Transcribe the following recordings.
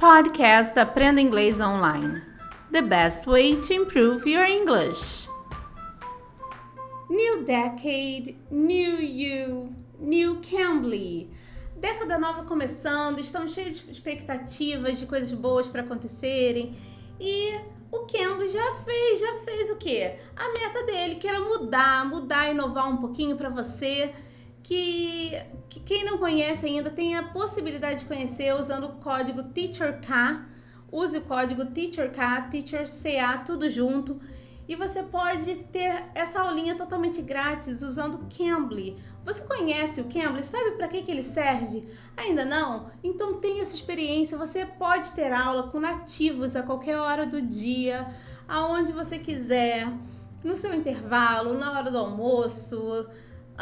Podcast Aprenda Inglês Online. The best way to improve your English. New decade, new you, new Cambly. Década nova começando, estamos cheios de expectativas de coisas boas para acontecerem e o Cambly já fez, já fez o quê? A meta dele, que era mudar, mudar, inovar um pouquinho para você que, que quem não conhece ainda tem a possibilidade de conhecer usando o código TEACHERK. Use o código TEACHERK, TEACHERCA, tudo junto. E você pode ter essa aulinha totalmente grátis usando o Cambly. Você conhece o Cambly? Sabe para que, que ele serve? Ainda não? Então tenha essa experiência. Você pode ter aula com nativos a qualquer hora do dia, aonde você quiser, no seu intervalo, na hora do almoço,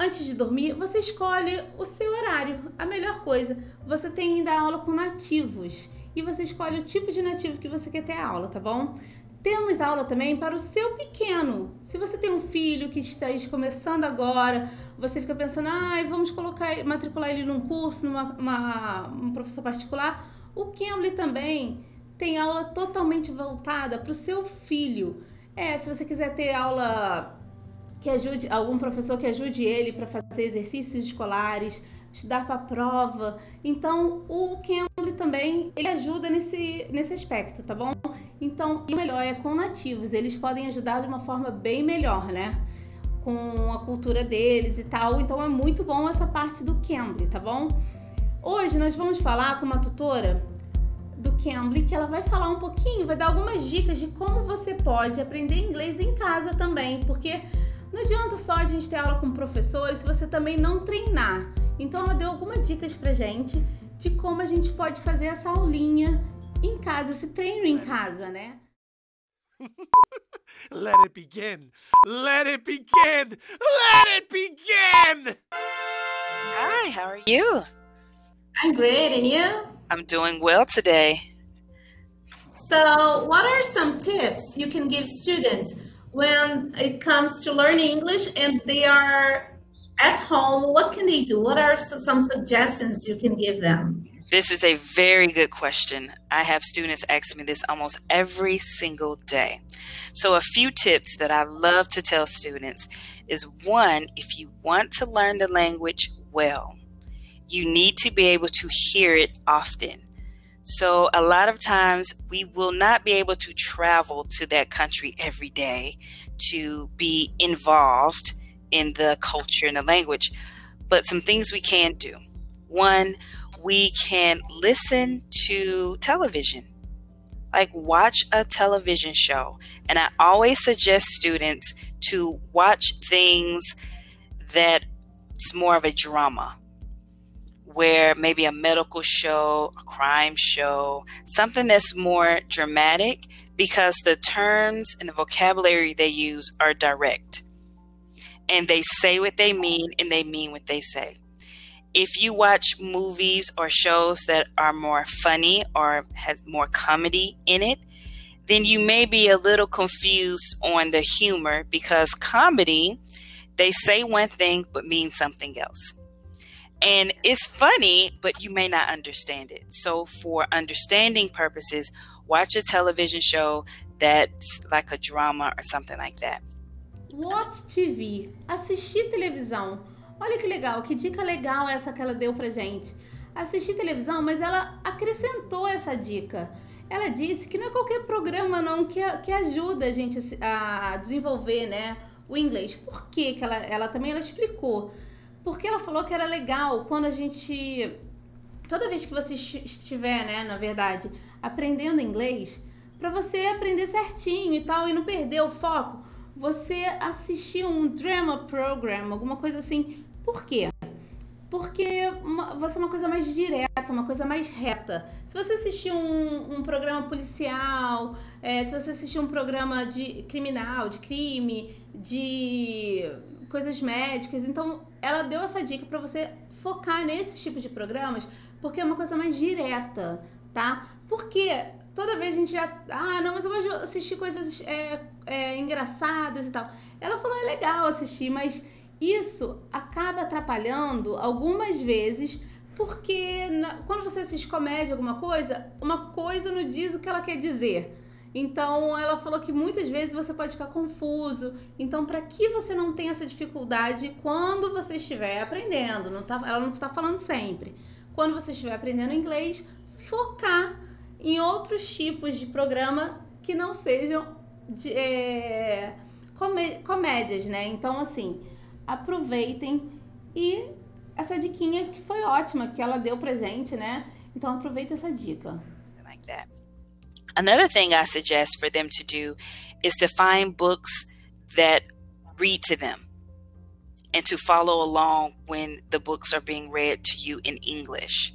Antes de dormir, você escolhe o seu horário. A melhor coisa, você tem ainda aula com nativos e você escolhe o tipo de nativo que você quer ter aula, tá bom? Temos aula também para o seu pequeno. Se você tem um filho que está começando agora, você fica pensando, ah, vamos colocar, matricular ele num curso, numa uma, um professor particular. O Cambly também tem aula totalmente voltada para o seu filho. É, se você quiser ter aula que ajude algum professor que ajude ele para fazer exercícios escolares, estudar para a prova. Então, o Cambly também ele ajuda nesse, nesse aspecto, tá bom? Então, e o melhor é com nativos, eles podem ajudar de uma forma bem melhor, né? Com a cultura deles e tal. Então, é muito bom essa parte do Cambly, tá bom? Hoje nós vamos falar com uma tutora do Cambly que ela vai falar um pouquinho, vai dar algumas dicas de como você pode aprender inglês em casa também, porque não adianta só a gente ter aula com professores se você também não treinar. Então ela deu algumas dicas pra gente de como a gente pode fazer essa aulinha em casa, esse treino em casa, né? Let it begin! Let it begin! Let it begin! Hi, how are you? I'm great, and you? I'm doing well today. So, what are some tips you can give students when it comes to learning English and they are at home, what can they do? What are some suggestions you can give them? This is a very good question. I have students ask me this almost every single day. So, a few tips that I love to tell students is one, if you want to learn the language well, you need to be able to hear it often. So, a lot of times we will not be able to travel to that country every day to be involved in the culture and the language. But some things we can do. One, we can listen to television, like watch a television show. And I always suggest students to watch things that's more of a drama where maybe a medical show, a crime show, something that's more dramatic because the terms and the vocabulary they use are direct. And they say what they mean and they mean what they say. If you watch movies or shows that are more funny or has more comedy in it, then you may be a little confused on the humor because comedy, they say one thing but mean something else. And it's funny, but you may not understand it. So, for understanding purposes, watch a television show that's like a drama or something like that. Watch TV. Assistir televisão. Olha que legal, que dica legal essa que ela deu pra gente. Assistir televisão, mas ela acrescentou essa dica. Ela disse que não é qualquer programa não que, que ajuda a gente a desenvolver né, o inglês. Por que, que ela, ela também ela explicou? Porque ela falou que era legal quando a gente. Toda vez que você estiver, né, na verdade, aprendendo inglês, para você aprender certinho e tal, e não perder o foco, você assistir um drama program, alguma coisa assim. Por quê? Porque uma, você é uma coisa mais direta, uma coisa mais reta. Se você assistir um, um programa policial, é, se você assistir um programa de criminal, de crime, de coisas médicas. Então, ela deu essa dica para você focar nesse tipo de programas, porque é uma coisa mais direta, tá? Porque toda vez a gente já. Ah, não, mas eu gosto de assistir coisas é, é, engraçadas e tal. Ela falou: é legal assistir, mas isso acaba atrapalhando algumas vezes porque na, quando você assiste comédia, alguma coisa, uma coisa não diz o que ela quer dizer. Então, ela falou que muitas vezes você pode ficar confuso. Então, para que você não tenha essa dificuldade quando você estiver aprendendo, não tá, ela não está falando sempre. Quando você estiver aprendendo inglês, focar em outros tipos de programa que não sejam de, é, comé comédias, né? Então, assim, aproveitem e essa diquinha que foi ótima que ela deu pra gente, né? Então, aproveita essa dica. Like that. Another thing I suggest for them to do is to find books that read to them and to follow along when the books are being read to you in English.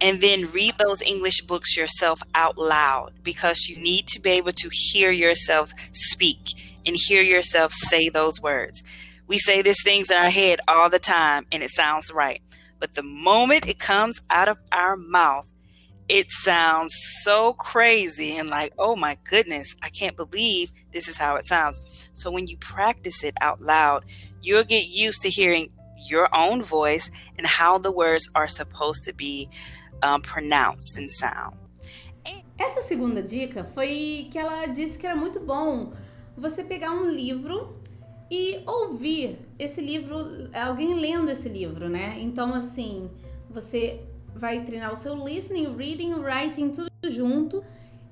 And then read those English books yourself out loud because you need to be able to hear yourself speak and hear yourself say those words. We say these things in our head all the time and it sounds right. But the moment it comes out of our mouth, it sounds so crazy and like, oh my goodness, I can't believe this is how it sounds. So when you practice it out loud, you'll get used to hearing your own voice and how the words are supposed to be um, pronounced and sound. Essa segunda dica foi que ela disse que era muito bom você pegar um livro e ouvir esse livro, alguém lendo esse livro, né? Então, assim, você vai treinar o seu listening, reading, writing, tudo junto.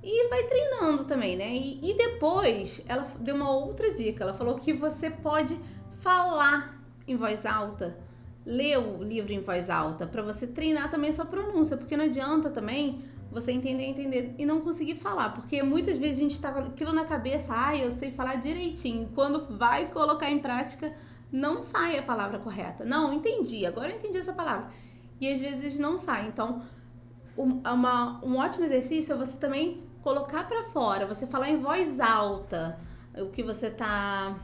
E vai treinando também, né? E, e, depois ela deu uma outra dica. Ela falou que você pode falar em voz alta, ler o livro em voz alta, para você treinar também a sua pronúncia, porque não adianta também você entender, entender e não conseguir falar, porque muitas vezes a gente tá com aquilo na cabeça, ah, eu sei falar direitinho. Quando vai colocar em prática, não sai a palavra correta. Não, entendi, agora eu entendi essa palavra e às vezes não sai. Então, uma, um ótimo exercício é você também colocar para fora, você falar em voz alta o que você está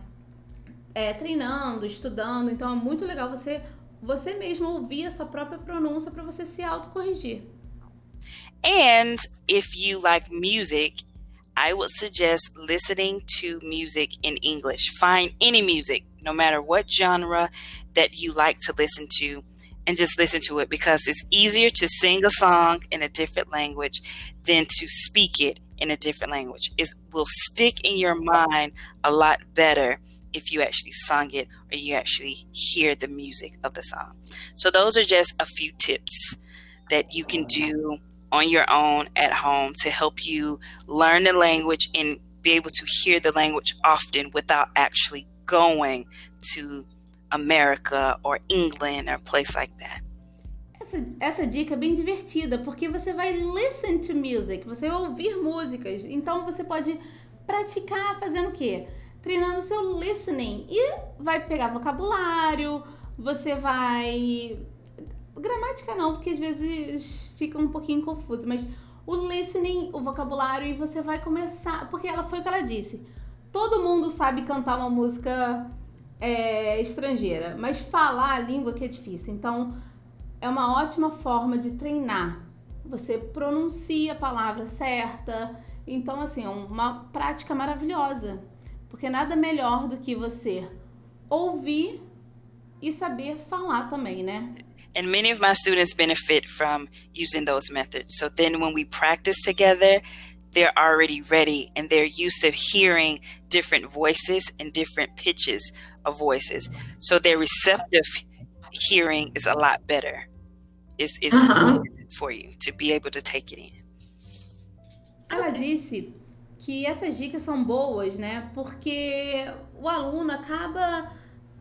é, treinando, estudando. Então, é muito legal você você mesmo ouvir a sua própria pronúncia para você se autocorrigir. And if you like music, I would suggest listening to music in English. Find any music, no matter what genre that you like to listen to. And just listen to it because it's easier to sing a song in a different language than to speak it in a different language. It will stick in your mind a lot better if you actually sung it or you actually hear the music of the song. So, those are just a few tips that you can do on your own at home to help you learn the language and be able to hear the language often without actually going to America or England or a place like that. Essa, essa dica é bem divertida, porque você vai listen to music, você vai ouvir músicas. Então você pode praticar fazendo o quê? Treinando seu listening. E vai pegar vocabulário, você vai. Gramática não, porque às vezes fica um pouquinho confuso, mas o listening, o vocabulário, e você vai começar. Porque ela foi o que ela disse. Todo mundo sabe cantar uma música é, estrangeira, mas falar a língua que é difícil. Então, é uma ótima forma de treinar. Você pronuncia a palavra certa. Então, assim, é uma prática maravilhosa. Porque nada melhor do que você ouvir e saber falar também, né? And many of my students benefit from using those methods. So then when we practice together, they're already ready and they're used to hearing different voices and different pitches of voices. So their receptive hearing is a lot better. It's, it's uh-huh. for you to be able to take it in. Ela disse que essas dicas são boas, né? Porque o aluno acaba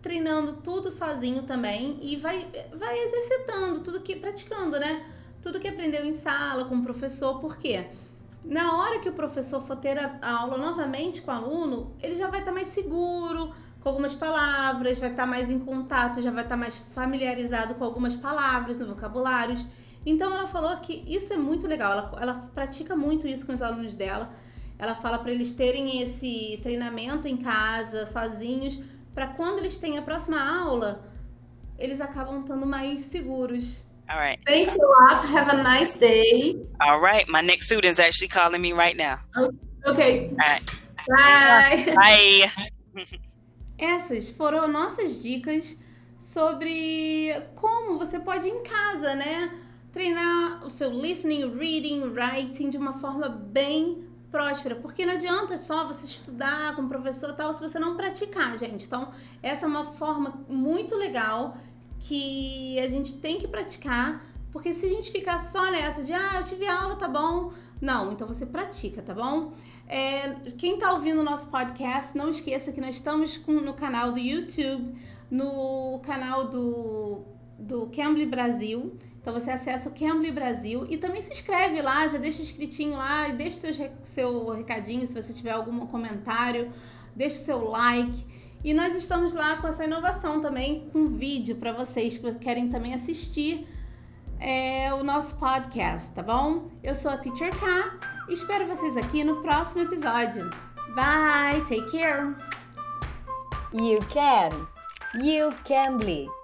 treinando tudo sozinho também e vai, vai exercitando tudo que praticando, né? Tudo que aprendeu em sala com o professor, por quê? Na hora que o professor for ter a, a aula novamente com o aluno, ele já vai estar mais seguro, com algumas palavras, vai estar mais em contato, já vai estar mais familiarizado com algumas palavras no vocabulários. Então ela falou que isso é muito legal, ela, ela pratica muito isso com os alunos dela. Ela fala para eles terem esse treinamento em casa, sozinhos, para quando eles têm a próxima aula, eles acabam estando mais seguros. All right. Thanks a lot. Have a nice day. All right. My next student's actually calling me right now. Okay. All right. Bye. Bye. Essas foram nossas dicas sobre como você pode em casa, né, treinar o seu listening, reading, writing de uma forma bem próspera, porque não adianta só você estudar com o professor tal se você não praticar, gente. Então, essa é uma forma muito legal que a gente tem que praticar, porque se a gente ficar só nessa de ah, eu tive aula, tá bom. Não, então você pratica, tá bom? É, quem tá ouvindo o nosso podcast, não esqueça que nós estamos com, no canal do YouTube, no canal do, do Cambly Brasil. Então você acessa o Cambly Brasil e também se inscreve lá, já deixa escritinho lá e deixa seu, seu recadinho se você tiver algum comentário, deixa o seu like. E nós estamos lá com essa inovação também, com vídeo para vocês que querem também assistir é, o nosso podcast, tá bom? Eu sou a Teacher K e espero vocês aqui no próximo episódio. Bye, take care! You can! You can be!